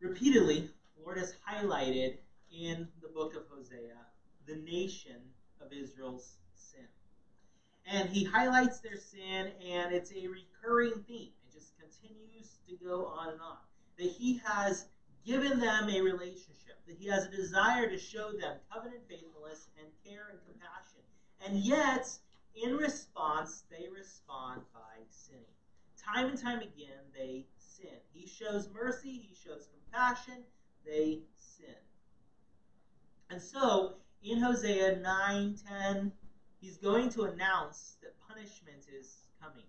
Repeatedly, the Lord has highlighted in the book of Hosea the nation of Israel's sin. And he highlights their sin, and it's a recurring theme. It just continues to go on and on. That he has given them a relationship, that he has a desire to show them covenant faithfulness and care and compassion. And yet, in response, they respond by sinning. Time and time again, they sin. He shows mercy, he shows compassion, they sin. And so, in Hosea 9 10, he's going to announce that punishment is coming.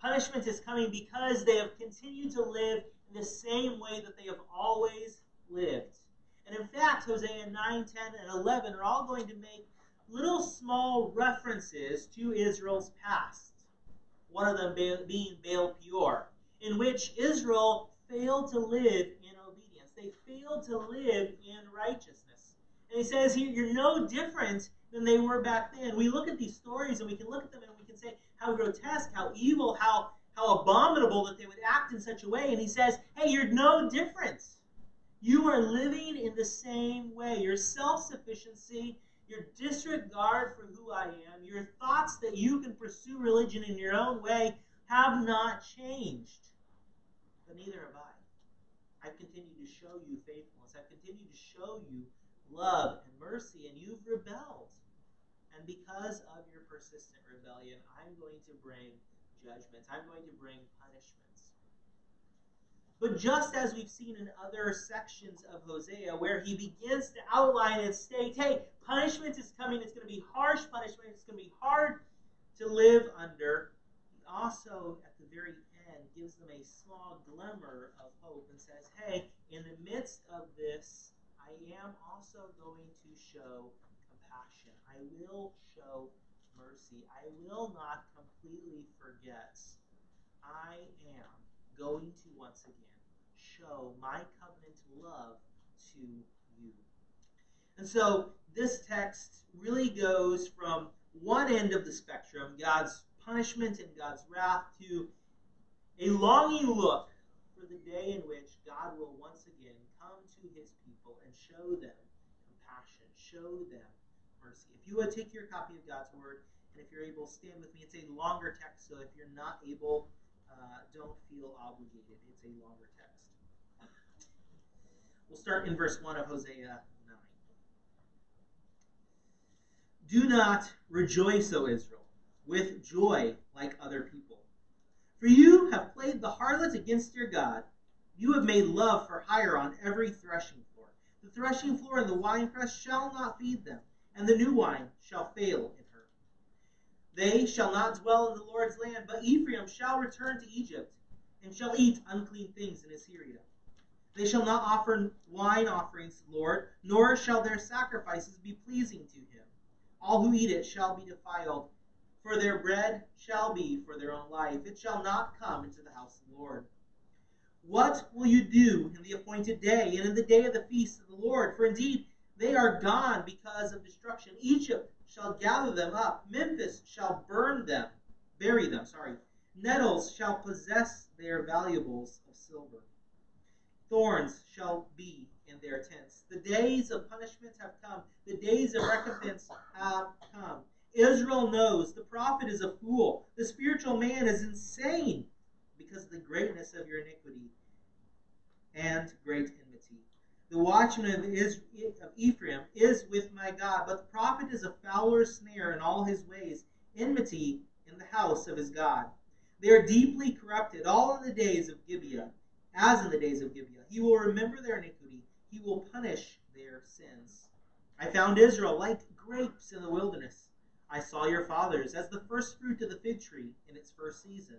Punishment is coming because they have continued to live in the same way that they have always lived. And in fact, Hosea 9, 10, and 11 are all going to make little small references to Israel's past. One of them being Baal Peor, in which Israel failed to live in obedience. They failed to live in righteousness. And he says here, you're no different than they were back then. We look at these stories and we can look at them and we can say how grotesque, how evil, how, how abominable that they would act in such a way. And he says, hey, you're no different. You are living in the same way. Your self sufficiency your disregard for who I am, your thoughts that you can pursue religion in your own way have not changed. But neither have I. I've continued to show you faithfulness. I've continued to show you love and mercy, and you've rebelled. And because of your persistent rebellion, I'm going to bring judgments. I'm going to bring punishments. But just as we've seen in other sections of Hosea, where he begins to outline and state, hey, punishment is coming, it's going to be harsh punishment, it's going to be hard to live under, also, at the very end, gives them a small glimmer of hope and says, hey, in the midst of this, I am also going to show compassion. I will show mercy. I will not completely forget. I am going to once again show my covenant love to you. And so this text really goes from one end of the spectrum, God's punishment and God's wrath, to a longing look for the day in which God will once again come to his people and show them compassion, show them mercy. If you would take your copy of God's word, and if you're able, stand with me. It's a longer text, so if you're not able, uh, don't feel obligated. It's a longer text. We'll start in verse 1 of Hosea 9. Do not rejoice, O Israel, with joy like other people. For you have played the harlot against your God. You have made love for hire on every threshing floor. The threshing floor and the winepress shall not feed them, and the new wine shall fail in her. They shall not dwell in the Lord's land, but Ephraim shall return to Egypt, and shall eat unclean things in Assyria. They shall not offer wine offerings to the Lord, nor shall their sacrifices be pleasing to him. All who eat it shall be defiled, for their bread shall be for their own life. It shall not come into the house of the Lord. What will you do in the appointed day and in the day of the feast of the Lord? For indeed they are gone because of destruction. Egypt shall gather them up. Memphis shall burn them, bury them, sorry. Nettles shall possess their valuables of silver thorns shall be in their tents. The days of punishment have come, the days of recompense have come. Israel knows the prophet is a fool, the spiritual man is insane because of the greatness of your iniquity and great enmity. The watchman of, Ephraim is with my God, but the prophet is a fowler snare in all his ways, enmity in the house of his God. They are deeply corrupted, all in the days of Gibeah as in the days of Gibeah. He will remember their iniquity, he will punish their sins. I found Israel like grapes in the wilderness. I saw your fathers as the first fruit of the fig tree in its first season.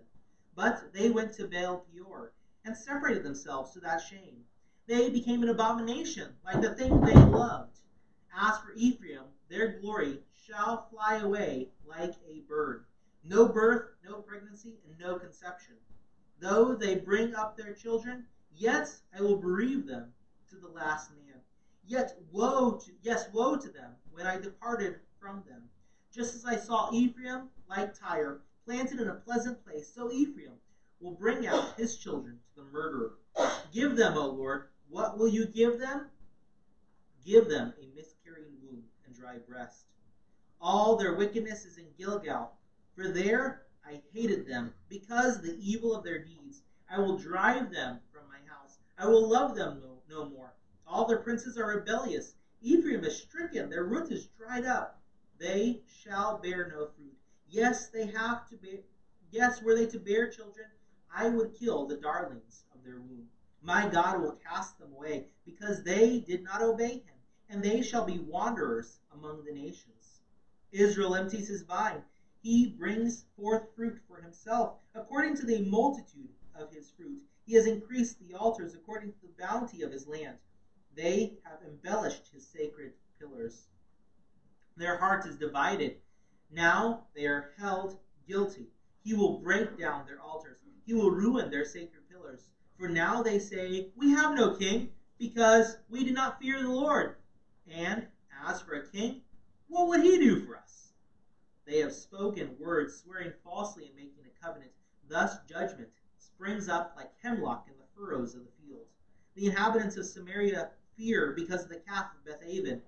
But they went to Baal Peor and separated themselves to that shame. They became an abomination, like the thing they loved. As for Ephraim, their glory shall fly away like a bird. No birth, no pregnancy, and no conception. Though they bring up their children, yet I will bereave them to the last man. Yet woe to yes, woe to them when I departed from them. Just as I saw Ephraim, like Tyre, planted in a pleasant place, so Ephraim will bring out his children to the murderer. Give them, O Lord, What will you give them? Give them a miscarrying womb and dry breast. All their wickedness is in Gilgal, for there I hated them because of the evil of their deeds. I will drive them from my house. I will love them no, no more. All their princes are rebellious. Ephraim is stricken, their root is dried up. They shall bear no fruit. Yes, they have to bear. Yes, were they to bear children, I would kill the darlings of their womb. My God will cast them away, because they did not obey him, and they shall be wanderers among the nations. Israel empties his vine. He brings forth fruit for himself, according to the multitude of his fruit. He has increased the altars according to the bounty of his land. They have embellished his sacred pillars. Their heart is divided. Now they are held guilty. He will break down their altars. He will ruin their sacred pillars. For now they say, We have no king, because we did not fear the Lord. And as for a king, what would he do for us? They have spoken words, swearing falsely and making a covenant. Thus judgment springs up like hemlock in the furrows of the field. The inhabitants of Samaria fear because of the calf of Bethaven,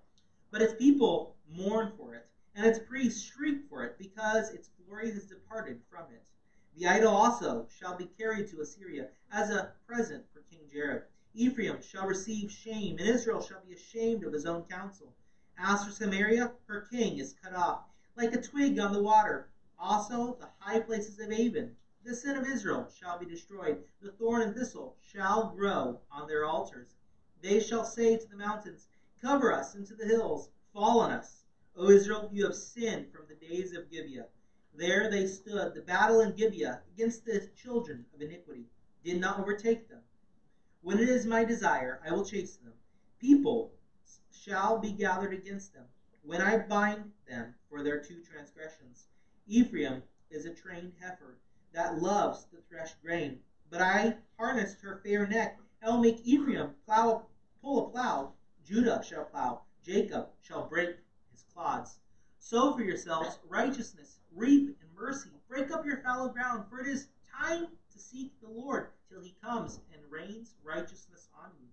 but its people mourn for it, and its priests shriek for it, because its glory has departed from it. The idol also shall be carried to Assyria as a present for King Jareb. Ephraim shall receive shame, and Israel shall be ashamed of his own counsel. As for Samaria, her king is cut off, like a twig on the water. Also, the high places of Aven, the sin of Israel, shall be destroyed. The thorn and thistle shall grow on their altars. They shall say to the mountains, Cover us, into the hills, Fall on us. O Israel, you have sinned from the days of Gibeah. There they stood, the battle in Gibeah, against the children of iniquity, did not overtake them. When it is my desire, I will chase them. People shall be gathered against them, when I bind them for their two transgressions. Ephraim is a trained heifer that loves to thresh grain, but I harnessed her fair neck. I will make Ephraim plow, pull a plow. Judah shall plow. Jacob shall break his clods. Sow for yourselves righteousness, reap in mercy. Break up your fallow ground, for it is time to seek the Lord till he comes and rains righteousness on you.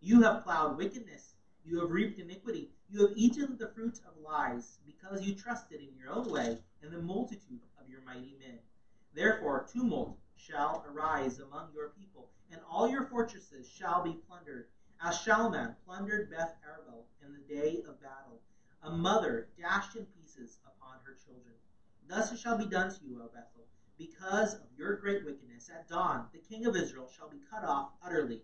You have plowed wickedness, you have reaped iniquity, you have eaten the fruit of lies, because you trusted in your own way and the multitude of your mighty men. Therefore, tumult shall arise among your people, and all your fortresses shall be plundered, as Shalman plundered Beth Arbel in the day of battle, a mother dashed in pieces upon her children. Thus it shall be done to you, O Bethel, because of your great wickedness. At dawn, the king of Israel shall be cut off utterly.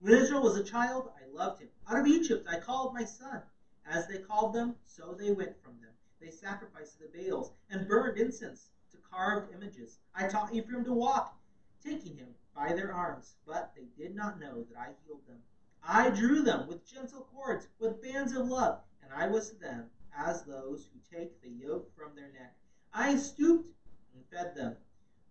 When Israel was a child, I loved him. Out of Egypt I called my son. As they called them, so they went from them. They sacrificed to the Baals and burned incense to carved images. I taught Ephraim to walk, taking him by their arms, but they did not know that I healed them. I drew them with gentle cords, with bands of love, and I was to them as those who take the yoke from their neck. I stooped and fed them.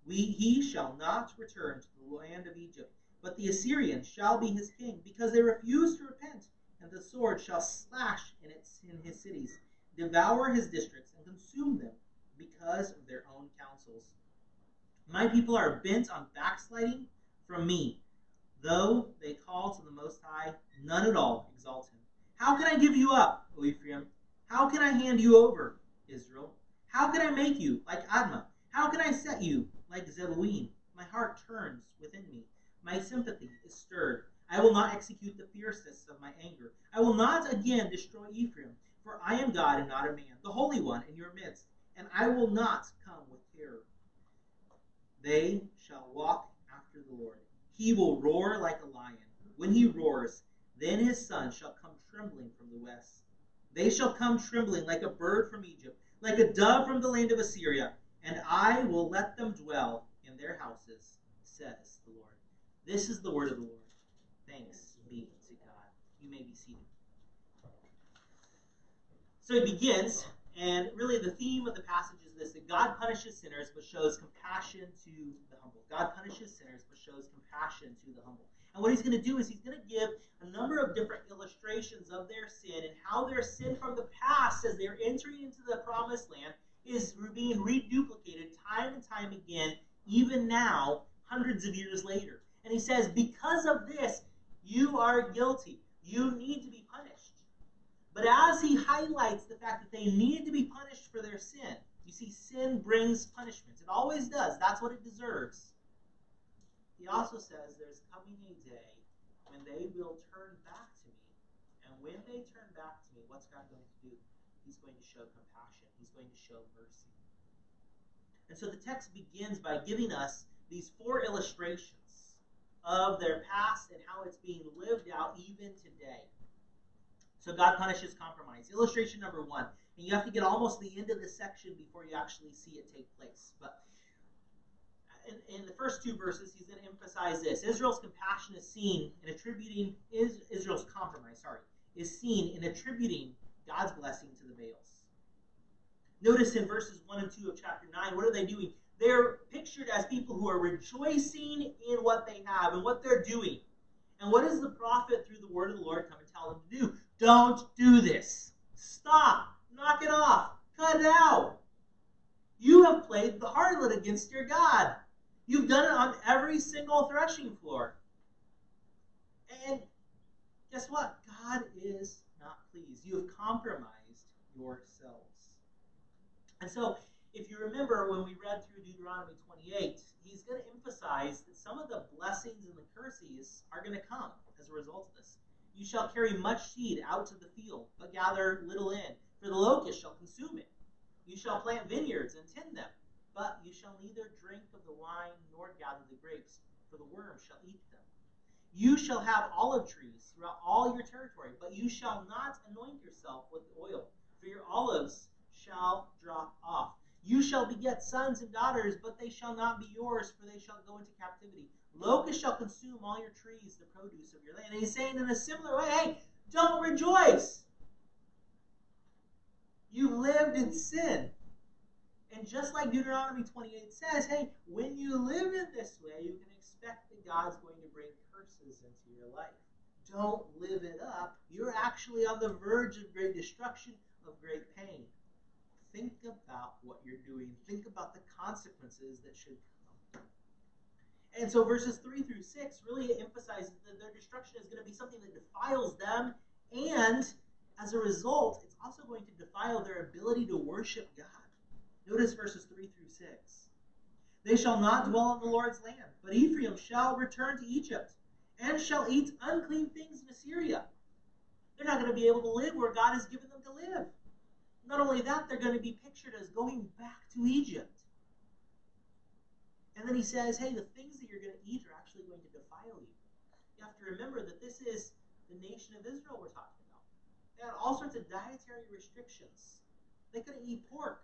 We, he shall not return to the land of Egypt, but the Assyrian shall be his king, because they refuse to repent, and the sword shall slash in, its, in his cities, devour his districts, and consume them because of their own counsels. My people are bent on backsliding from me. Though they call to the Most High, none at all exalt him. How can I give you up, O Ephraim? How can I hand you over, Israel? How can I make you like Admah? How can I set you like Zeboim? My heart turns within me. My sympathy is stirred. I will not execute the fierceness of my anger. I will not again destroy Ephraim, for I am God and not a man, the Holy One in your midst, and I will not come with terror. They shall walk after the Lord. He will roar like a lion. When he roars, then his son shall come trembling from the west. They shall come trembling like a bird from Egypt, like a dove from the land of Assyria, and I will let them dwell in their houses, says the Lord. This is the word of the Lord. Thanks be to God. You may be seated. So he begins, and really the theme of the passage is this that God punishes sinners but shows compassion to the humble. God punishes sinners but shows compassion to the humble. And what he's going to do is he's going to give a number of different illustrations of their sin and how their sin from the past, as they're entering into the promised land, is being reduplicated time and time again, even now, hundreds of years later. And he says, because of this, You are guilty. You need to be punished. But as he highlights the fact that they need to be punished for their sin, you see, sin brings punishment. It always does. That's what it deserves. He also says there's coming a day when they will turn back to me. And when they turn back to me, what's God going to do? He's going to show compassion, He's going to show mercy. And so the text begins by giving us these four illustrations of their past and how it's being lived out even today. So God punishes compromise. Illustration number one. And you have to get almost the end of the section before you actually see it take place. But in, in the first two verses, he's going to emphasize this. Israel's compassion is seen in attributing is Israel's compromise, sorry, is seen in attributing God's blessing to the Baals. Notice in verses 1 and 2 of chapter 9, what are they doing? They're pictured as people who are rejoicing in what they have and what they're doing. And what does the prophet, through the word of the Lord, come and tell them to do? Don't do this. Stop. Knock it off. Cut it out. You have played the harlot against your God. You've done it on every single threshing floor. And guess what? God is not pleased. You have compromised yourselves. And so, if you remember when we read through Deuteronomy 28, he's going to emphasize that some of the blessings and the curses are going to come as a result of this. You shall carry much seed out to the field, but gather little in, for the locust shall consume it. You shall plant vineyards and tend them, but you shall neither drink of the wine nor gather the grapes, for the worm shall eat them. You shall have olive trees throughout all your territory, but you shall not anoint yourself with oil, for your olives shall drop off. You shall beget sons and daughters, but they shall not be yours, for they shall go into captivity. Locusts shall consume all your trees, the produce of your land. And he's saying in a similar way, hey, don't rejoice. You've lived in sin. And just like Deuteronomy 28 says, hey, when you live in this way, you can expect that God's going to bring curses into your life. Don't live it up. You're actually on the verge of great destruction, of great pain think about what you're doing. Think about the consequences that should. And so verses 3 through 6 really emphasizes that their destruction is going to be something that defiles them, and as a result, it's also going to defile their ability to worship God. Notice verses 3 through 6. They shall not dwell in the Lord's land, but Ephraim shall return to Egypt, and shall eat unclean things in Assyria. They're not going to be able to live where God has given them to live. Not only that, they're going to be pictured as going back to Egypt. And then he says, hey, the things that you're going to eat are actually going to defile you. You have to remember that this is the nation of Israel we're talking about. They had all sorts of dietary restrictions. They couldn't eat pork.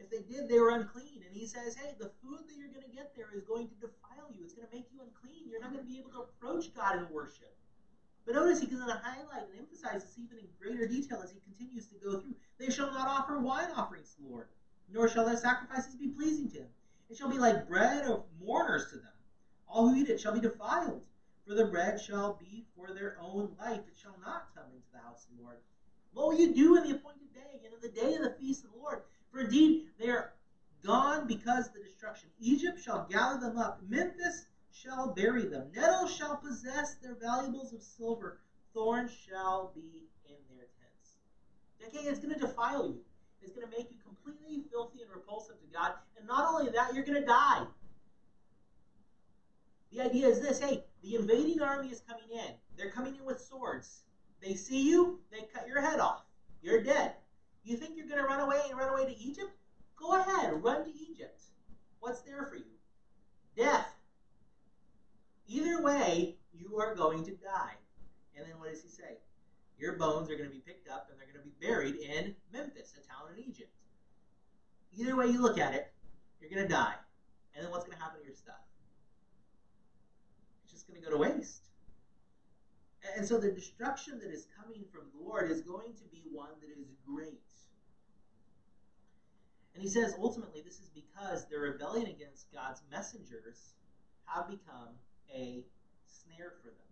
If they did, they were unclean. And he says, hey, the food that you're going to get there is going to defile you. It's going to make you unclean. You're not going to be able to approach God in worship. But notice he going to highlight and emphasize this even in greater detail as he continues to go through. They shall not offer wine offerings to the Lord, nor shall their sacrifices be pleasing to him. It shall be like bread of mourners to them. All who eat it shall be defiled, for the bread shall be for their own life. It shall not come into the house of the Lord. What will you do in the appointed day, and in the day of the feast of the Lord? For indeed they are gone because of the destruction. Egypt shall gather them up. Memphis shall bury them. Nettles shall possess their valuables of silver. Thorns shall be in their tents. Okay, it's going to defile you. It's going to make you completely filthy and repulsive to God. And not only that, you're going to die. The idea is this hey, the invading army is coming in. They're coming in with swords. They see you, they cut your head off. You're dead. You think you're going to run away and run away to Egypt? Go ahead, run to Egypt. What's there for you? Death. Either way, you are going to die. And then what does he say? Your bones are going to be picked up and they're going to be buried in Memphis, a town in Egypt. Either way you look at it, you're going to die. And then what's going to happen to your stuff? It's just going to go to waste. And so the destruction that is coming from the Lord is going to be one that is great. And he says ultimately this is because their rebellion against God's messengers have become a snare for them.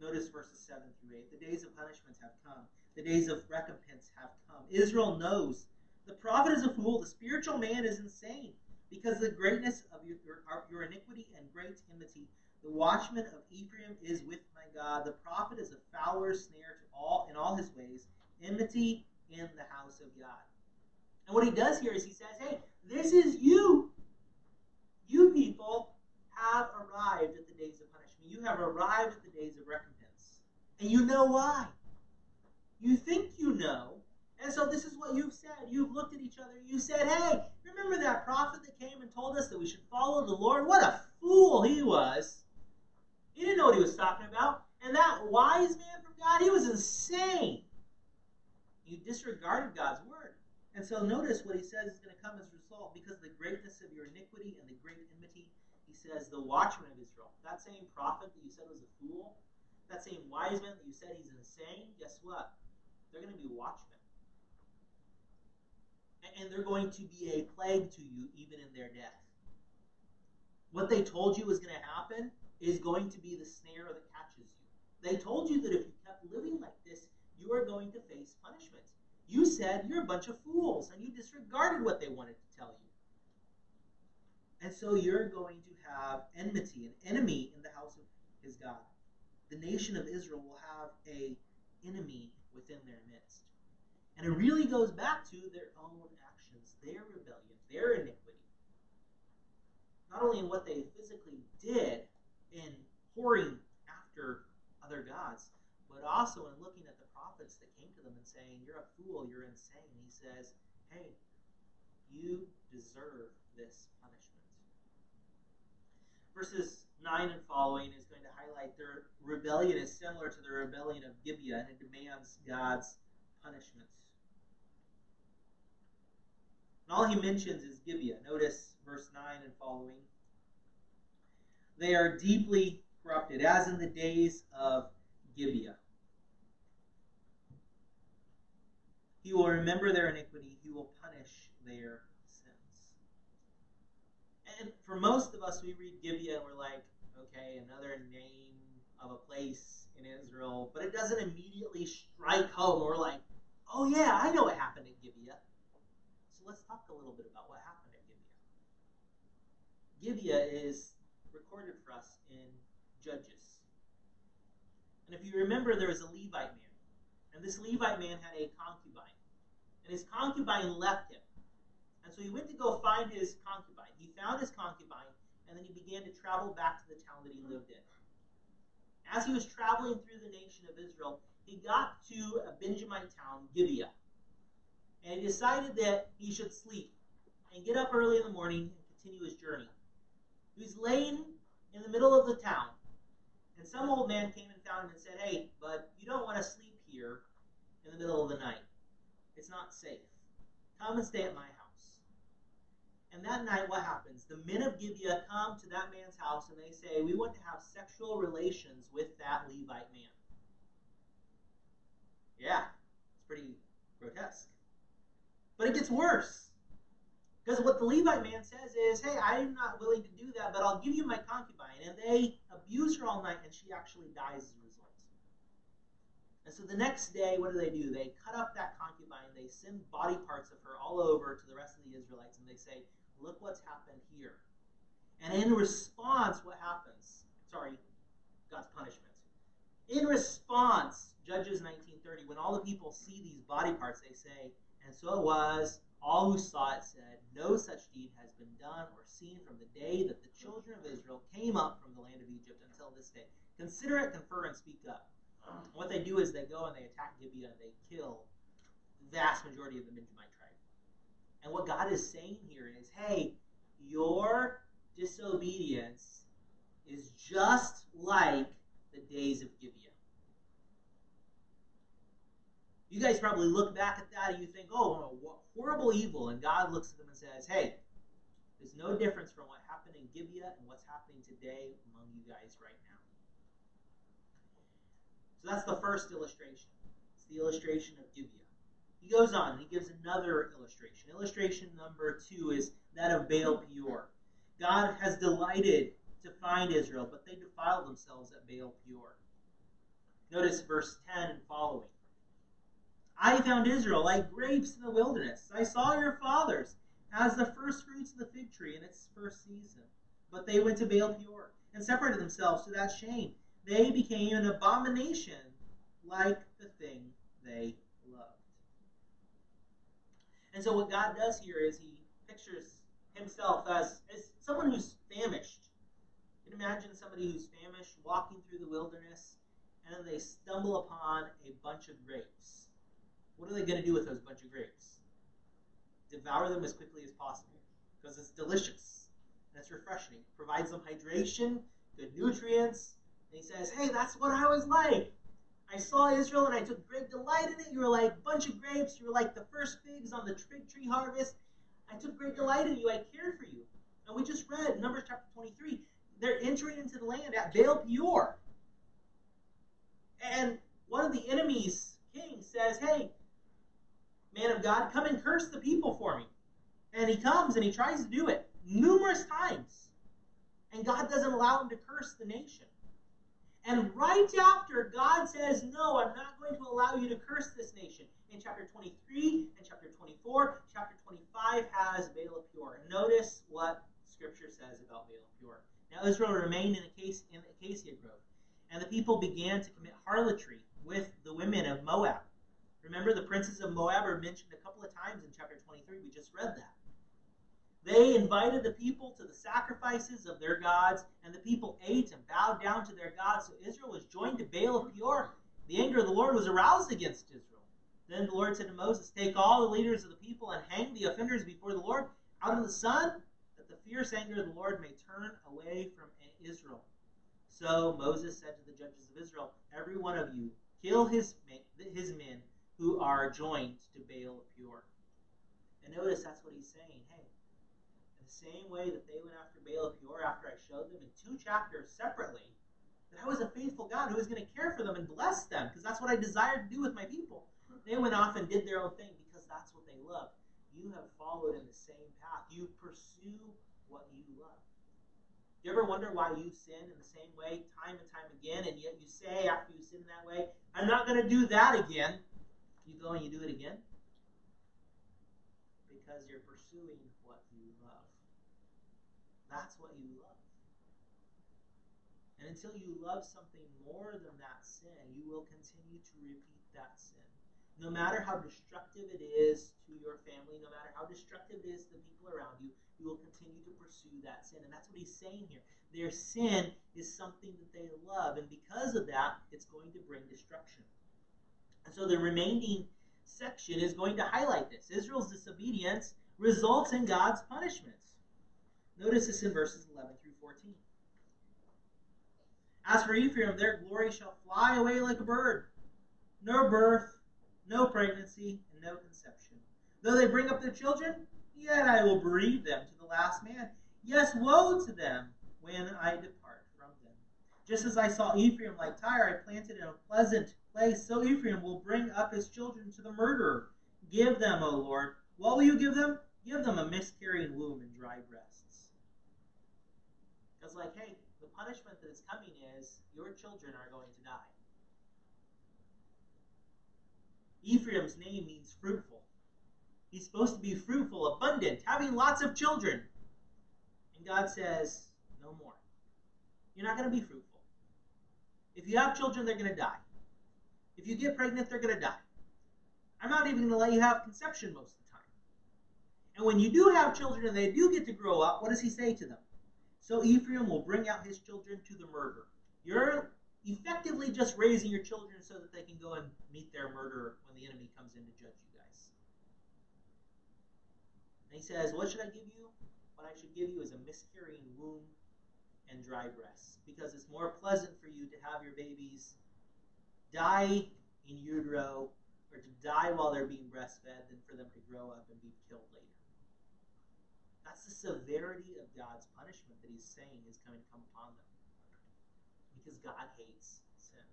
Notice verses 7 through 8. The days of punishment have come, the days of recompense have come. Israel knows the prophet is a fool, the spiritual man is insane, because the greatness of your, your, your iniquity and great enmity. The watchman of Ephraim is with my God. The prophet is a fowler's snare to all in all his ways, enmity in the house of God. And what he does here is he says, Hey, this is. You people have arrived at the days of punishment. You have arrived at the days of recompense. And you know why. You think you know. And so this is what you've said. You've looked at each other. You said, Hey, remember that prophet that came and told us that we should follow the Lord? What a fool he was. He didn't know what he was talking about. And that wise man from God, he was insane. You disregarded God's word. And so notice what he says is going to come as a result because of the greatness of your iniquity and the great enmity. Says, the watchman of Israel, that same prophet that you said was a fool, that same wise man that you said he's insane, guess what? They're going to be watchmen. And they're going to be a plague to you even in their death. What they told you was going to happen is going to be the snare that catches you. They told you that if you kept living like this, you are going to face punishment. You said you're a bunch of fools and you disregarded what they wanted to tell you. And so you're going to have enmity, an enemy in the house of his God. The nation of Israel will have a enemy within their midst. And it really goes back to their own actions, their rebellion, their iniquity. Not only in what they physically did in whoring after other gods, but also in looking at the prophets that came to them and saying, You're a fool, you're insane. He says, Hey, you deserve this punishment. Verses 9 and following is going to highlight their rebellion is similar to the rebellion of Gibeah and it demands God's punishment. And all he mentions is Gibeah. Notice verse 9 and following. They are deeply corrupted, as in the days of Gibeah. He will remember their iniquity, he will punish their. And for most of us, we read Gibeah and we're like, okay, another name of a place in Israel, but it doesn't immediately strike home. We're like, oh yeah, I know what happened at Gibeah. So let's talk a little bit about what happened at Gibeah. Gibeah is recorded for us in Judges. And if you remember, there was a Levite man. And this Levite man had a concubine. And his concubine left him. And so he went to go find his concubine. He found his concubine, and then he began to travel back to the town that he lived in. As he was traveling through the nation of Israel, he got to a Benjamite town, Gibeah. And he decided that he should sleep and get up early in the morning and continue his journey. He was laying in the middle of the town, and some old man came and found him and said, Hey, bud, you don't want to sleep here in the middle of the night. It's not safe. Come and stay at my house. And that night, what happens? The men of Gibeah come to that man's house and they say, We want to have sexual relations with that Levite man. Yeah, it's pretty grotesque. But it gets worse. Because what the Levite man says is, hey, I'm not willing to do that, but I'll give you my concubine. And they abuse her all night, and she actually dies as a result. And so the next day, what do they do? They cut up that concubine, they send body parts of her all over to the rest of the Israelites, and they say, look what's happened here. And in response, what happens? Sorry, God's punishment. In response, Judges 19:30, when all the people see these body parts, they say, and so it was, all who saw it said, No such deed has been done or seen from the day that the children of Israel came up from the land of Egypt until this day. Consider it, confer, and speak up. what they do is they go and they attack Gibeah and they kill the vast majority of the Benjamite tribe. And what God is saying here is, hey, your disobedience is just like the days of Gibeah. You guys probably look back at that and you think, oh, what horrible evil. And God looks at them and says, hey, there's no difference from what happened in Gibeah and what's happening today among you guys right now. So that's the first illustration. It's the illustration of Gibeah. He goes on he gives another illustration. Illustration number two is that of Baal Peor. God has delighted to find Israel, but they defile themselves at Baal Peor. Notice verse 10 and following. I found Israel like grapes in the wilderness. I saw your fathers as the first fruits of the fig tree in its first season. But they went to Baal Peor and separated themselves to that shame. They became an abomination like the thing they. And so what God does here is he pictures himself as, as someone who's famished. You can imagine somebody who's famished walking through the wilderness and then they stumble upon a bunch of grapes. What are they going to do with those bunch of grapes? Devour them as quickly as possible because it's delicious and it's refreshing. It provides them hydration, good nutrients. And he says, Hey, that's what I was like. I saw Israel and I took great delight in it. You were like a bunch of grapes. You were like the first figs on the fig tree harvest. I took great delight in you. I cared for you. And we just read Numbers chapter 23. They're entering into the land at Baal Peor. And one of the enemies, king, says, Hey, man of God, come and curse the people for me. And he comes and he tries to do it numerous times. And God doesn't allow him to curse the nation. And right after, God says, No, I'm not going to allow you to curse this nation. In chapter 23 and chapter 24, chapter 25 has Baal of Peor. Notice what Scripture says about Baal of Peor. Now, Israel remained in, a case, in the acacia grove, and the people began to commit harlotry with the women of Moab. Remember, the princes of Moab are mentioned a couple of times in chapter 23. We just read that. They invited the people to the sacrifices of their gods, and the people ate and bowed down to their gods. So Israel was joined to Baal of Peor. The anger of the Lord was aroused against Israel. Then the Lord said to Moses, Take all the leaders of the people and hang the offenders before the Lord out in the sun, that the fierce anger of the Lord may turn away from Israel. So Moses said to the judges of Israel, Every one of you kill his, his men who are joined to Baal of Peor. And notice that's what he's saying. Hey, same way that they went after Baal of Peor after I showed them in two chapters separately that I was a faithful God who was going to care for them and bless them because that's what I desired to do with my people. They went off and did their own thing because that's what they love. You have followed in the same path. You pursue what you love. Do you ever wonder why you sin in the same way time and time again, and yet you say after you sin that way, I'm not going to do that again? You go and you do it again? Because you're pursuing what you love. That's what you love. And until you love something more than that sin, you will continue to repeat that sin. No matter how destructive it is to your family, no matter how destructive it is to the people around you, you will continue to pursue that sin. And that's what he's saying here. Their sin is something that they love, and because of that, it's going to bring destruction. And so the remaining section is going to highlight this. Israel's disobedience results in God's punishment. Notice this in verses 11 through 14. As for Ephraim, their glory shall fly away like a bird. No birth, no pregnancy, and no conception. Though they bring up their children, yet I will bereave them to the last man. Yes, woe to them when I depart from them. Just as I saw Ephraim like Tyre, I planted in a pleasant place, so Ephraim will bring up his children to the murderer. Give them, O Lord. What will you give them? Give them a miscarrying womb and dry breast. Because, like, hey, the punishment that is coming is your children are going to die. Ephraim's name means fruitful. He's supposed to be fruitful, abundant, having lots of children. And God says, no more. You're not going to be fruitful. If you have children, they're going to die. If you get pregnant, they're going to die. I'm not even going to let you have conception most of the time. And when you do have children and they do get to grow up, what does he say to them? So Ephraim will bring out his children to the murder. You're effectively just raising your children so that they can go and meet their murderer when the enemy comes in to judge you guys. And he says, What should I give you? What I should give you is a miscarrying womb and dry breasts, because it's more pleasant for you to have your babies die in utero or to die while they're being breastfed than for them to grow up and be killed later. That's the severity of God's punishment that he's saying is going to come upon them. Because God hates sin.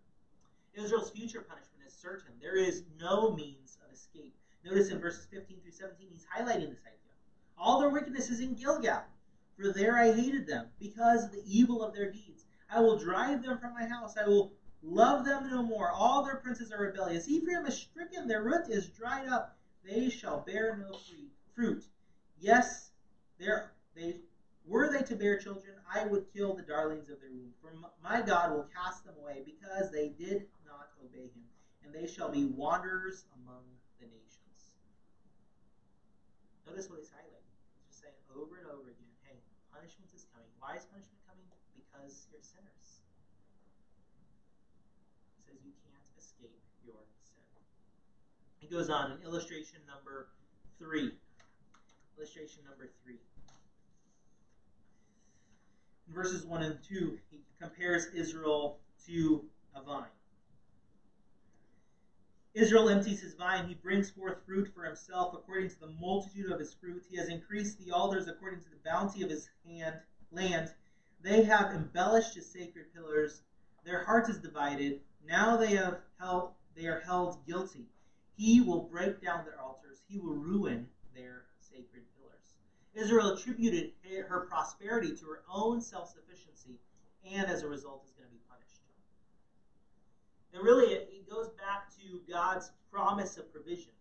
Israel's future punishment is certain. There is no means of escape. Notice in verses 15 through 17, he's highlighting this idea. All their wickedness is in Gilgal, for there I hated them, because of the evil of their deeds. I will drive them from my house. I will love them no more. All their princes are rebellious. Ephraim is stricken, their root is dried up. They shall bear no fruit. Yes, there, they Were they to bear children, I would kill the darlings of their womb. For my God will cast them away, because they did not obey him, and they shall be wanderers among the nations. Notice what he's highlighting. He's just saying over and over again, hey, punishment is coming. Why is punishment coming? Because you're sinners. He says you can't escape your sin. He goes on in illustration number three. Illustration number three. In verses 1 and 2, he compares Israel to a vine. Israel empties his vine. He brings forth fruit for himself according to the multitude of his fruit. He has increased the alders according to the bounty of his hand, land. They have embellished his sacred pillars. Their heart is divided. Now they have held, they are held guilty. He will break down their altars. He will ruin their sacred pillars. Israel attributed her prosperity to her own self-sufficiency, and as a result is going to be punished. And really, it, goes back to God's promise of provision.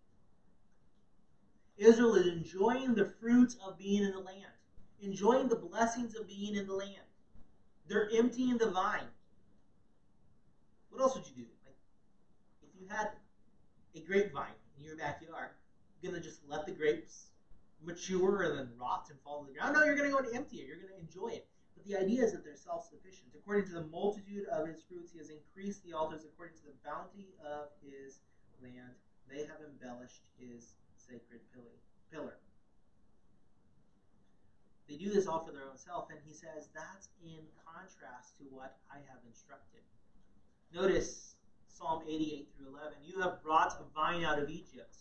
Israel is enjoying the fruits of being in the land, enjoying the blessings of being in the land. They're emptying the vine. What else would you do? Like, if you had a grapevine in your backyard, you're gonna just let the grapes mature and then rot and fall to the ground. No, you're gonna go and empty it. You're gonna enjoy it. But the idea is that they're self-sufficient. According to the multitude of his fruits, he has increased the altars. According to the bounty of his land, they have embellished his sacred pillar. They do this all for their own self, and he says that's in contrast to what I have instructed. Notice Psalm 88 through 11. You have brought a vine out of Egypt.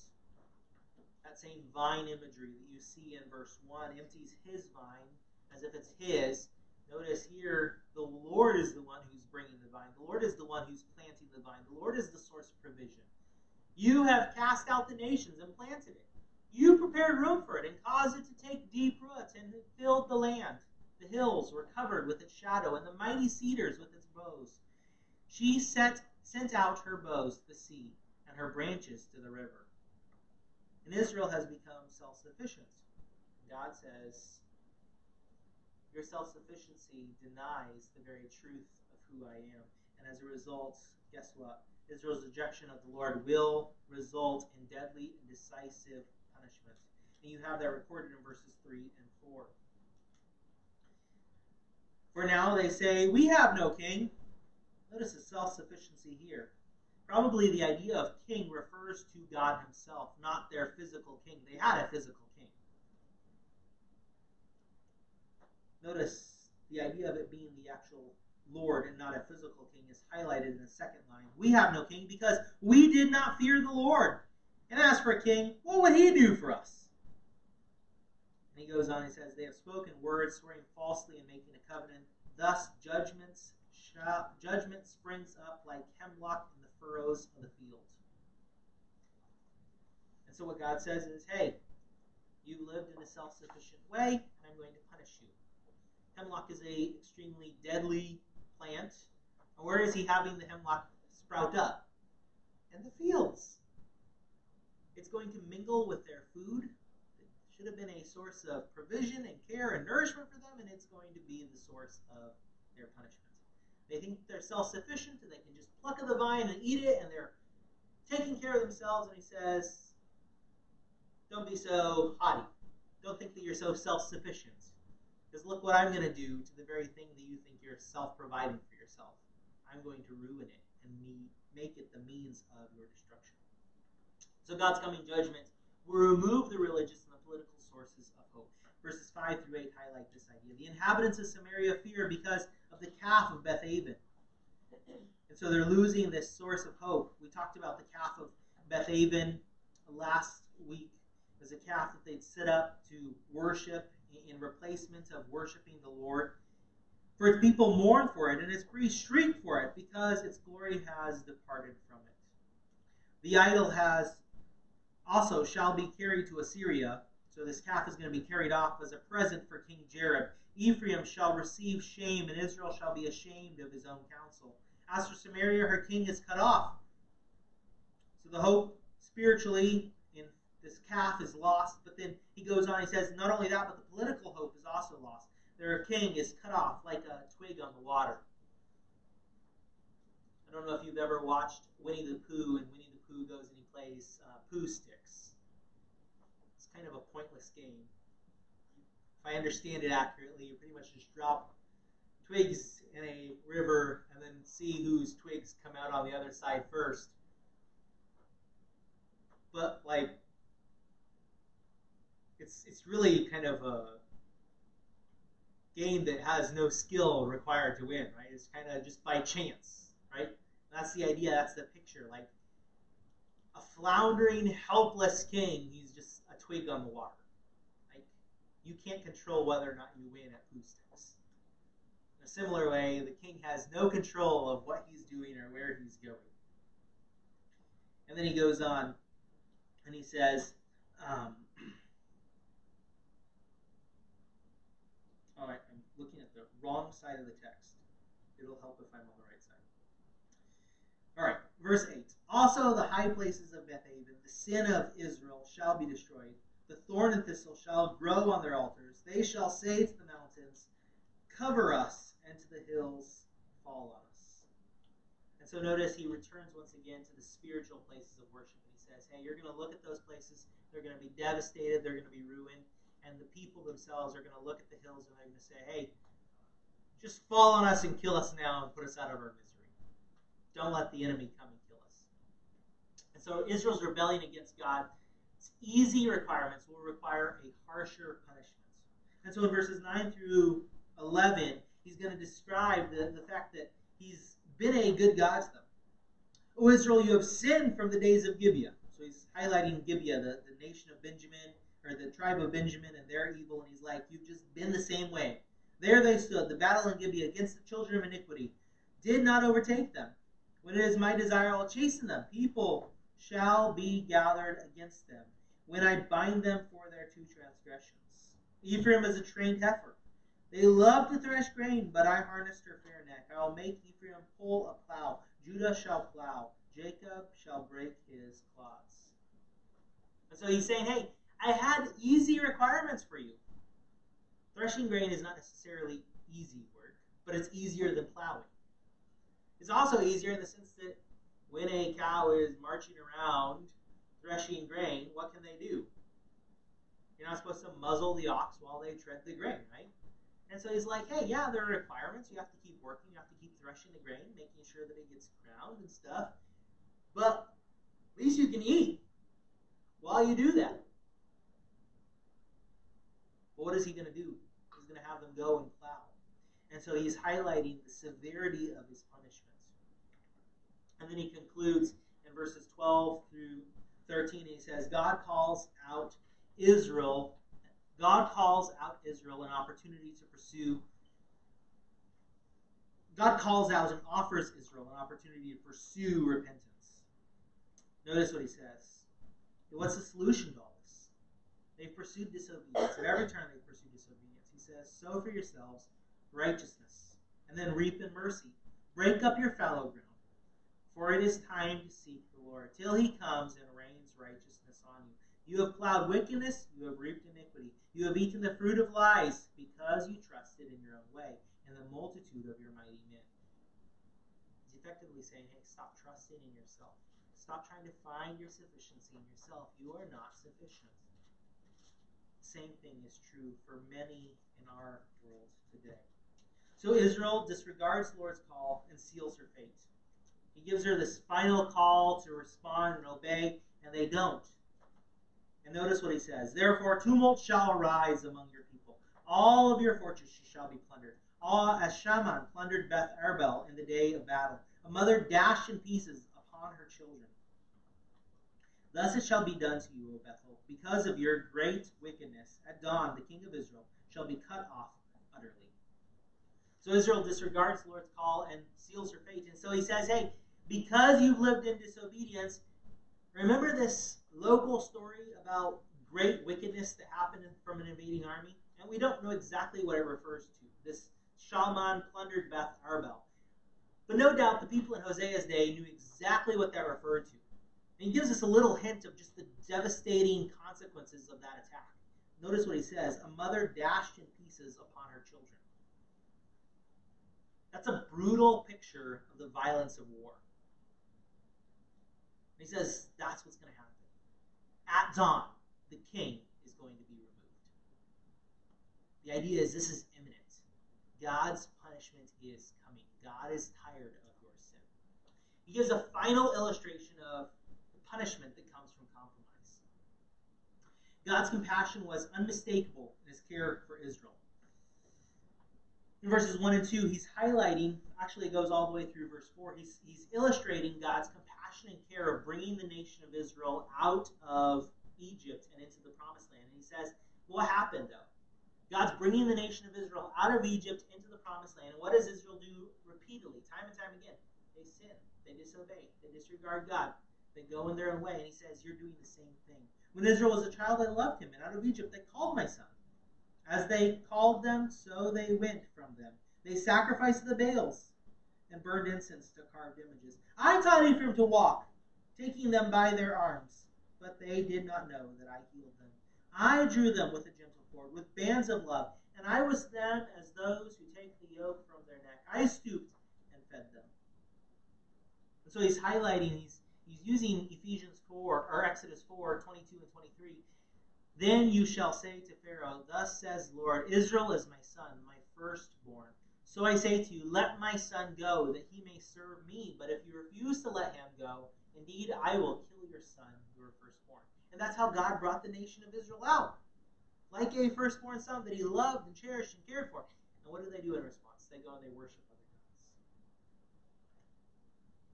That same vine imagery that you see in verse 1 empties his vine as if it's his. Notice here, the Lord is the one who's bringing the vine. The Lord is the one who's planting the vine. The Lord is the source of provision. You have cast out the nations and planted it. You prepared room for it and caused it to take deep roots, and filled the land. The hills were covered with its shadow, and the mighty cedars with its boughs. She sent, sent out her boughs to the sea, and her branches to the river. And Israel has become self sufficient. God says, Your self sufficiency denies the very truth of who I am. And as a result, guess what? Israel's rejection of the Lord will result in deadly and decisive punishment. And you have that recorded in verses 3 and 4. For now they say, We have no king. Notice the self sufficiency here. Probably the idea of king refers to God himself, not their physical king. They had a physical king. Notice the idea of it being the actual Lord and not a physical king is highlighted in the second line. We have no king because we did not fear the Lord. And as for a king, what would he do for us? And he goes on, he says, They have spoken words, swearing falsely and making a covenant. Thus judgments shall, judgment springs up like hemlock in the furrows of the field. And so what God says is, hey, you lived in a self-sufficient way, and I'm going to punish you. Hemlock is a extremely deadly plant. And where is he having the hemlock sprout up? In the fields. It's going to mingle with their food. It should have been a source of provision and care and nourishment for them, and it's going to be the source of their punishment. They think they're self sufficient and they can just pluck of the vine and eat it, and they're taking care of themselves. And he says, Don't be so haughty. Don't think that you're so self sufficient. Because look what I'm going to do to the very thing that you think you're self providing for yourself. I'm going to ruin it and me, make it the means of your destruction. So God's coming judgment will remove the religious and the political sources. Verses 5 through 8 highlight this idea. The inhabitants of Samaria fear because of the calf of Bethaven. And so they're losing this source of hope. We talked about the calf of Bethaven last week. Was a calf that they'd set up to worship in replacement of worshiping the Lord. For its people mourn for it, and its priests shriek for it, because its glory has departed from it. The idol has also shall be carried to Assyria. So this calf is going to be carried off as a present for King Jareb. Ephraim shall receive shame, and Israel shall be ashamed of his own counsel. As for Samaria, her king is cut off. So the hope spiritually in this calf is lost. But then he goes on, he says, not only that, but the political hope is also lost. their king is cut off like a twig on the water. I don't know if you've ever watched Winnie the Pooh, and Winnie the Pooh goes and he plays uh, Pooh sticks. Kind of a pointless game. If I understand it accurately, you pretty much just drop twigs in a river and then see whose twigs come out on the other side first. But like it's it's really kind of a game that has no skill required to win, right? It's kind of just by chance, right? That's the idea. That's the picture. Like a floundering, helpless king. He's just twig on the water. Like you can't control whether or not you win at Pooh Sticks. In a similar way, the king has no control of what he's doing or where he's going. And then he goes on, and he says. Um, All right, I'm looking at the wrong side of the text. It'll help if I'm on the right side. All right, verse 8. Also, the high places of Bethaven, the sin of Israel, shall be destroyed. The thorn and thistle shall grow on their altars. They shall say to the mountains, Cover us, and to the hills, fall on us. And so notice he returns once again to the spiritual places of worship. And he says, Hey, you're going to look at those places. They're going to be devastated. They're going to be ruined and the people themselves are going to look at the hills and they're going to say, hey, just fall on us and kill us now and put us out of our misery. Don't let the enemy come and kill us. And so Israel's rebellion against God, its easy requirements will require a harsher punishment. And so in verses 9 through 11, he's going to describe the, the fact that he's been a good God to them. O Israel, you have sinned from the days of Gibeah. So he's highlighting Gibeah, the, the nation of Benjamin, or the tribe of Benjamin and their evil, and he's like, You've just been the same way. There they stood, the battle in Gibeah against the children of iniquity, did not overtake them. When it is my desire, I'll chasten them. People shall be gathered against them when I bind them for their two transgressions. Ephraim is a trained heifer. They love to thresh grain, but I harnessed her fair neck. I will make Ephraim pull a plow. Judah shall plow. Jacob shall break his clods. And so he's saying, hey, I had easy requirements for you. Threshing grain is not necessarily easy work, but it's easier than plowing. It's also easier in the sense that when a cow is marching around threshing grain, what can they do? You're not supposed to muzzle the ox while they tread the grain, right? And so he's like, hey, yeah, there are requirements. You have to keep working. You have to keep threshing the grain, making sure that it gets ground and stuff. But at least you can eat while you do that. But what is he going to do? He's going to have them go and plow. And so he's highlighting the severity of his punishments. And then he concludes in verses 12 through 13, he says, God calls out Israel. God calls out Israel an opportunity to pursue. God calls out and offers Israel an opportunity to pursue repentance. Notice what he says. What's the solution to all this? They've pursued disobedience. At every turn, they've pursued disobedience. He says, Sow for yourselves righteousness, and then reap in mercy. Break up your fallow ground, for it is time to seek the Lord, till he comes and rains righteousness on you. You have plowed wickedness, you have reaped iniquity. You have eaten the fruit of lies, because you trusted in your own way, and the multitude of your mighty men. He's effectively saying, hey, stop trusting in yourself. Stop trying to find your sufficiency in yourself. You are not sufficient same thing is true for many in our world today. So Israel disregards the Lord's call and seals her fate. He gives her this final call to respond and obey, and they don't. And notice what he says Therefore, tumult shall arise among your people. All of your fortresses shall be plundered. All as Shalman plundered Beth Arbel in the day of battle. A mother dashed in pieces upon her children. Thus it shall be done to you, O Bethel, because of your great wickedness. At dawn, the king of Israel shall be cut off utterly. So Israel disregards the Lord's call and seals her fate. And so he says, hey, because you've lived in disobedience, remember this local story about great wickedness that happened from an invading army? And we don't know exactly what it refers to. This Shalman plundered Beth Arbel. But no doubt the people in Hosea's day knew exactly what that referred to. And he gives us a little hint of just the devastating consequences of that attack. notice what he says a mother dashed in pieces upon her children. That's a brutal picture of the violence of war. He says that's what's going to happen. At dawn, the king is going to be removed. The idea is this is imminent. God's punishment is coming. God is tired of your sin. He gives a final illustration of the punishment that comes from compromise. God's compassion was unmistakable in his care for Israel. In verses 1 and 2, he's highlighting, actually, it goes all the way through verse 4. He's, he's illustrating God's compassion and care of bringing the nation of Israel out of Egypt and into the promised land. And he says, What happened, though? God's bringing the nation of Israel out of Egypt into the promised land. And what does Israel do repeatedly, time and time again? They sin, they disobey, they disregard God, they go in their own way. And he says, You're doing the same thing. When Israel was a child, I loved him, and out of Egypt they called my son. As they called them, so they went from them. They sacrificed the Baals and burned incense to carved images. I taught Ephraim to walk, taking them by their arms, but they did not know that I healed them. I drew them with a gentle cord, with bands of love, and I was them as those who take the yoke from their neck. I stooped and fed them. And so he's highlighting, he's, he's using Ephesians 4, or Exodus 4, 22 and 23 then you shall say to Pharaoh, Thus says Lord, Israel is my son, my firstborn. So I say to you, Let my son go, that he may serve me. But if you refuse to let him go, indeed I will kill your son, your firstborn. And that's how God brought the nation of Israel out. Like a firstborn son that he loved and cherished and cared for. And what do they do in response? They go and they worship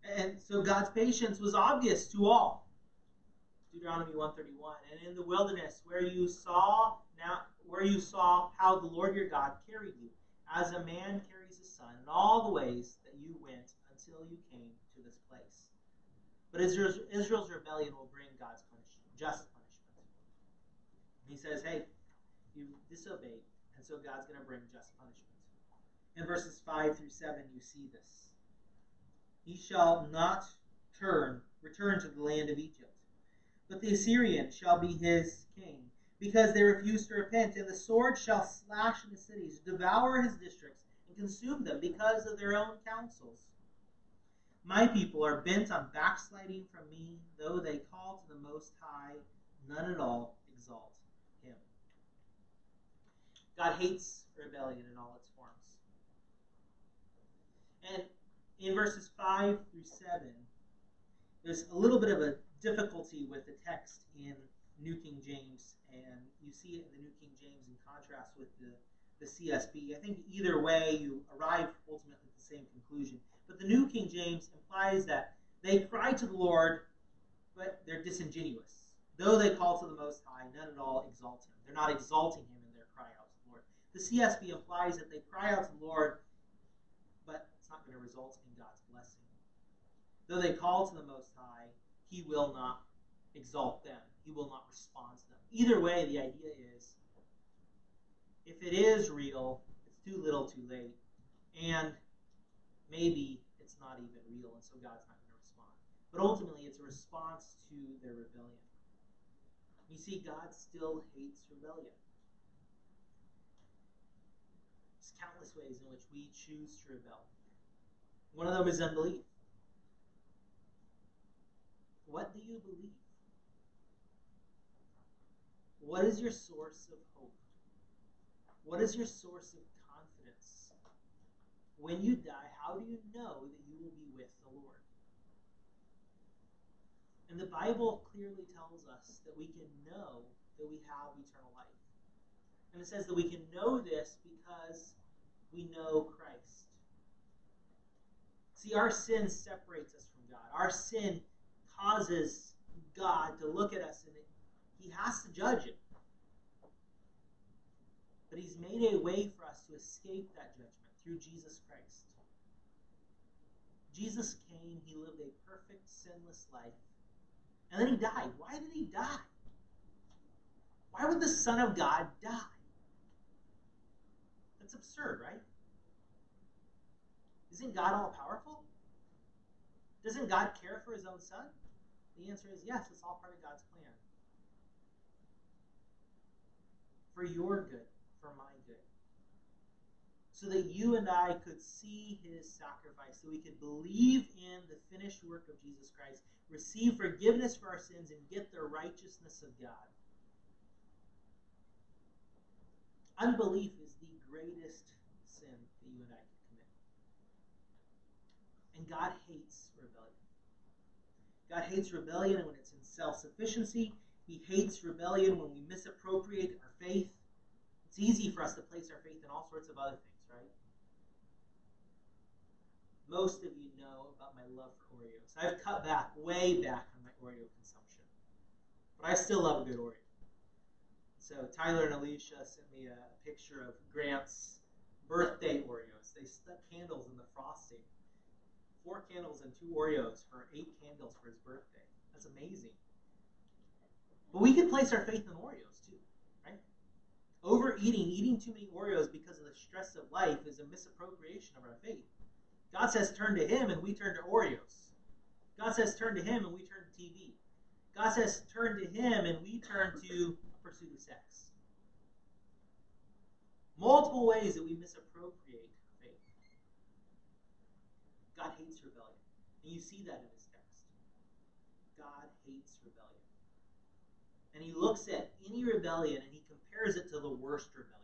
other gods. And so God's patience was obvious to all. Deuteronomy 131. And in the wilderness where you saw now where you saw how the Lord your God carried you, as a man carries his son, in all the ways that you went until you came to this place. But Israel's, Israel's rebellion will bring God's punishment, just punishment. He says, hey, you disobeyed, and so God's going to bring just punishment. In verses 5 through 7, you see this. He shall not turn, return to the land of Egypt but the Assyrian shall be his king, because they refuse to repent, and the sword shall slash in the cities, devour his districts, and consume them because of their own counsels. My people are bent on backsliding from me, though they call to the Most High, none at all exalt him. God hates rebellion in all its forms. And in verses 5 through 7, there's a little bit of a difficulty with the text in New King James, and you see it in the New King James in contrast with the, the CSB. I think either way you arrive ultimately at the same conclusion. But the New King James implies that they cry to the Lord, but they're disingenuous. Though they call to the Most High, none at all exalt him. They're not exalting him in their cry out to the Lord. The CSB implies that they cry out to the Lord, but it's not going to result in God's blessing. Though they call to the Most High, he will not exalt them. He will not respond to them. Either way, the idea is if it is real, it's too little too late. And maybe it's not even real, and so God's not going to respond. But ultimately, it's a response to their rebellion. You see, God still hates rebellion. There's countless ways in which we choose to rebel. One of them is unbelief. What do you believe? What is your source of hope? What is your source of confidence? When you die, how do you know that you will be with the Lord? And the Bible clearly tells us that we can know that we have eternal life. And it says that we can know this because we know Christ. See, our sin separates us from God. Our sin causes God to look at us and he has to judge it. But he's made a way for us to escape that judgment through Jesus Christ. Jesus came, he lived a perfect, sinless life, and then he died. Why did he die? Why would the Son of God die? That's absurd, right? Isn't God all powerful? Doesn't God care for his own son? The answer is yes, it's all part of God's plan. for your good, for my good. So that you and I could see his sacrifice, so we could believe in the finished work of Jesus Christ, receive forgiveness for our sins, and get the righteousness of God. Unbelief is the greatest sin that you and I can commit. And God hates rebellion. God hates rebellion when it's in self sufficiency. He hates rebellion when we misappropriate our faith. It's easy for us to place our faith in all sorts of other things, right? Most of you know about my love for Oreos. I've cut back, way back on my Oreo consumption. But I still love a good Oreo. So Tyler and Alicia sent me a picture of Grant's birthday Oreos. They stuck candles in the frosting. Four candles and two Oreos for eight candles for his birthday. That's amazing. But we can place our faith in Oreos too, right? Overeating, eating too many Oreos because of the stress of life is a misappropriation of our faith. God says turn to Him and we turn to Oreos. God says turn to Him and we turn to TV. God says turn to Him and we turn to pursuit of sex. Multiple ways that we misappropriate. God hates rebellion. And you see that in his text. God hates rebellion. And he looks at any rebellion and he compares it to the worst rebellion.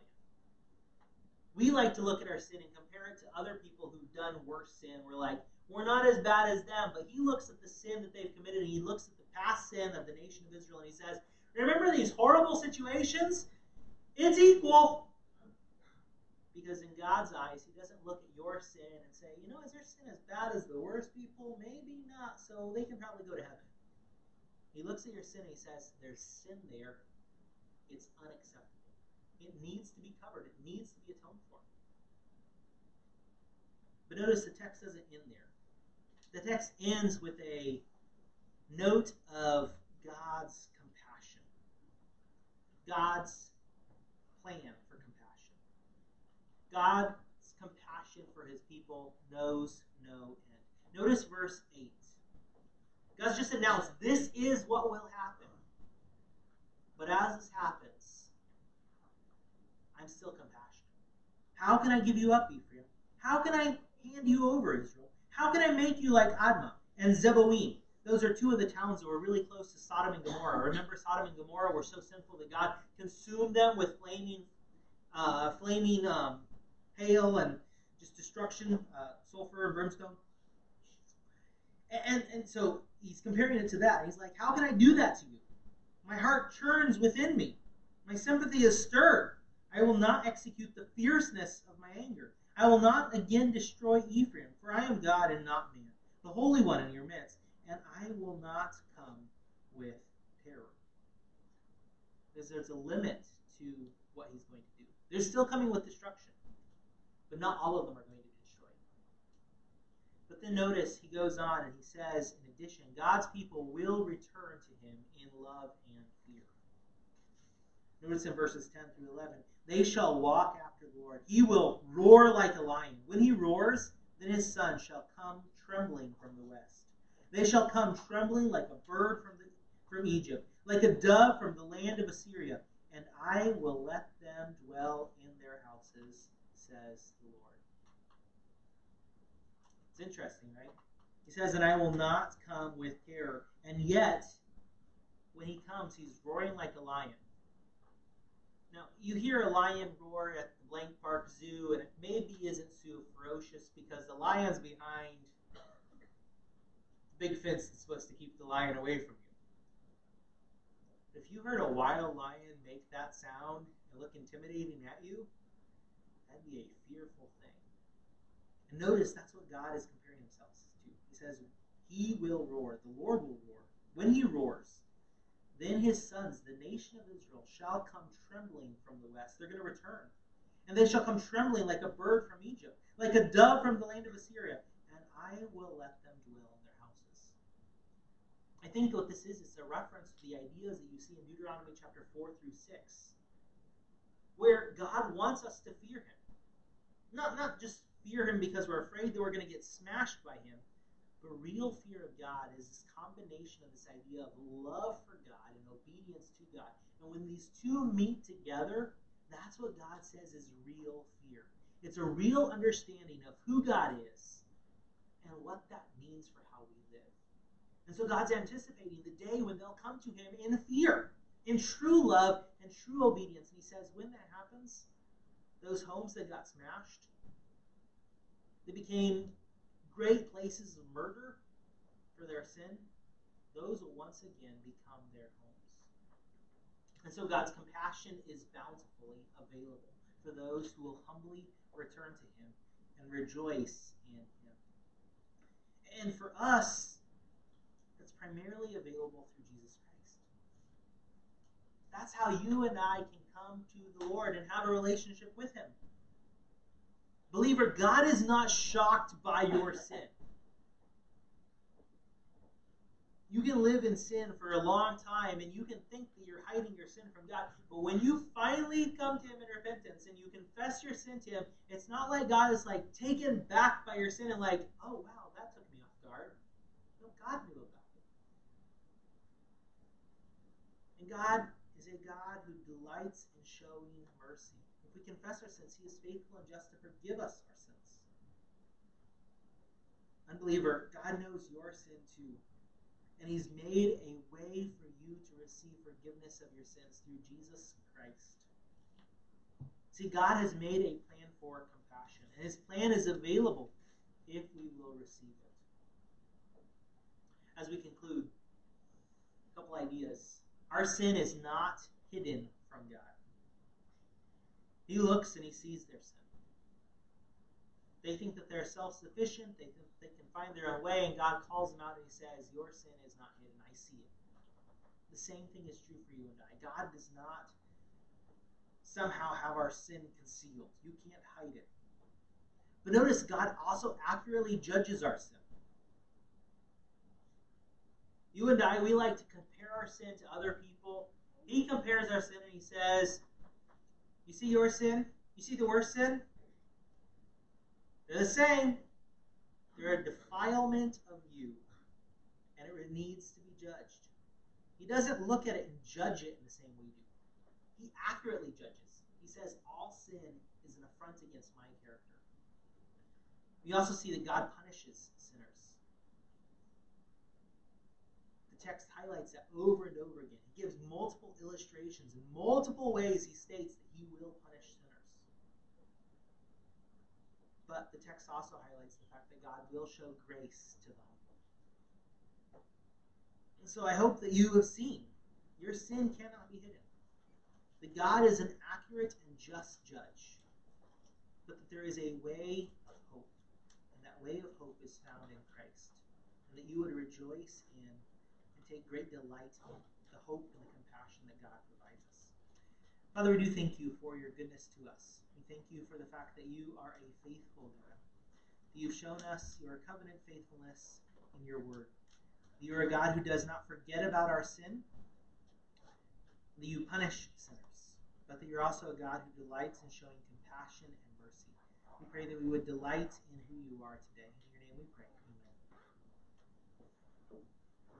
We like to look at our sin and compare it to other people who've done worse sin. We're like, we're not as bad as them. But he looks at the sin that they've committed and he looks at the past sin of the nation of Israel and he says, Remember these horrible situations? It's equal. Because in God's eyes, He doesn't look at your sin and say, you know, is their sin as bad as the worst people? Maybe not, so they can probably go to heaven. He looks at your sin and He says, there's sin there. It's unacceptable. It needs to be covered, it needs to be atoned for. But notice the text doesn't end there. The text ends with a note of God's compassion, God's plan. God's compassion for his people knows no end. Notice verse 8. God's just announced this is what will happen. But as this happens, I'm still compassionate. How can I give you up, Ephraim? How can I hand you over, Israel? How can I make you like Admah and Zeboim? Those are two of the towns that were really close to Sodom and Gomorrah. Remember, Sodom and Gomorrah were so sinful that God consumed them with flaming, uh, flaming um, hail and just destruction, uh, sulfur and brimstone. And, and, so he's comparing it to that. He's like, How can I do that to you? My heart churns within me. My sympathy is stirred. I will not execute the fierceness of my anger. I will not again destroy Ephraim, for I am God and not man, the Holy One in your midst and I will not come with terror. Because there's a limit to what he's going to do. They're still coming with destruction, but not all of them are going to be destroyed. But then notice he goes on and he says, in addition, God's people will return to him in love and fear. Notice in verses 10 through 11, they shall walk after the Lord. He will roar like a lion. When he roars, then his son shall come trembling from the west. They shall come trembling like a bird from, the, from Egypt, like a dove from the land of Assyria, and I will let them dwell in their houses, says the Lord. It's interesting, right? He says, And I will not come with terror. And yet, when he comes, he's roaring like a lion. Now, you hear a lion roar at the Blank Park Zoo, and it maybe isn't so ferocious because the lion's behind the big fence that's supposed to keep the lion away from you. But If you heard a wild lion make that sound and look intimidating at you, that'd be a fearful thing. And notice that's what God is comparing himself to. He says, He will roar, the Lord will roar. When he roars, then his sons, the nation of Israel, shall come trembling from the west. They're going to return. And they shall come trembling like a bird from Egypt, like a dove from the land of Assyria. And I will let them dwell in their houses. I think what this is, is a reference to the ideas that you see in Deuteronomy chapter 4 through 6, where God wants us to fear Him. Not, not just fear Him because we're afraid that we're going to get smashed by Him, but real fear of God is this combination of this idea of love for God and obedience to God. And when these two meet together, That's what God says is real fear. It's a real understanding of who God is and what that means for how we live. And so God's anticipating the day when they'll come to Him in fear, in true love and true obedience. And He says, when that happens, those homes that got smashed, they became great places of murder for their sin, those will once again become their homes. And so God's compassion is bountifully available for those who will humbly return to Him and rejoice in Him. And for us, it's primarily available through Jesus Christ. That's how you and I can come to the Lord and have a relationship with Him. Believer, God is not shocked by your sin. You can live in sin for a long time and you can think that you're hiding your sin from God. But when you finally come to Him in repentance and you confess your sin to Him, it's not like God is like taken back by your sin and like, oh wow, that took me off guard. No, God knew about it. And God is a God who delights showing mercy. If we confess our sins, He is faithful and just to forgive us our sins. Unbeliever, God knows your sin too and he's made a way for you to receive forgiveness of your sins through Jesus Christ. See, God has made a plan for compassion, and his plan is available if we will receive it. As we conclude, a couple ideas. Our sin is not hidden from God. He looks and he sees their sin. They think that they're self sufficient, they think they can find their own way, and God calls them out and He says, Your sin is not hidden. I see it. The same thing is true for you and I. God does not somehow have our sin concealed, you can't hide it. But notice, God also accurately judges our sin. You and I, we like to compare our sin to other people. He compares our sin and he says, You see your sin? You see the worst sin? They're the same. They're a defilement of you, and it needs to be judged. He doesn't look at it and judge it in the same way we do. He accurately judges. He says all sin is an affront against my character. We also see that God punishes sinners. The text highlights that over and over again. He gives multiple illustrations and multiple ways he states that he will punish sinners. but the text also highlights the fact that God will show grace to the humble. And so I hope that you have seen your sin cannot be hidden. That God is an accurate and just judge. But that there is a way of hope. And that way of hope is found in Christ. And that you would rejoice in take great delight in the hope and the compassion that God provides us. Father, we do thank you for your goodness to us We thank you for the fact that you are a faithful God. You've shown us your covenant faithfulness in your word. You are a God who does not forget about our sin. That you punish sinners, but that you're also a God who delights in showing compassion and mercy. We pray that we would delight in who you are today. In your name we pray.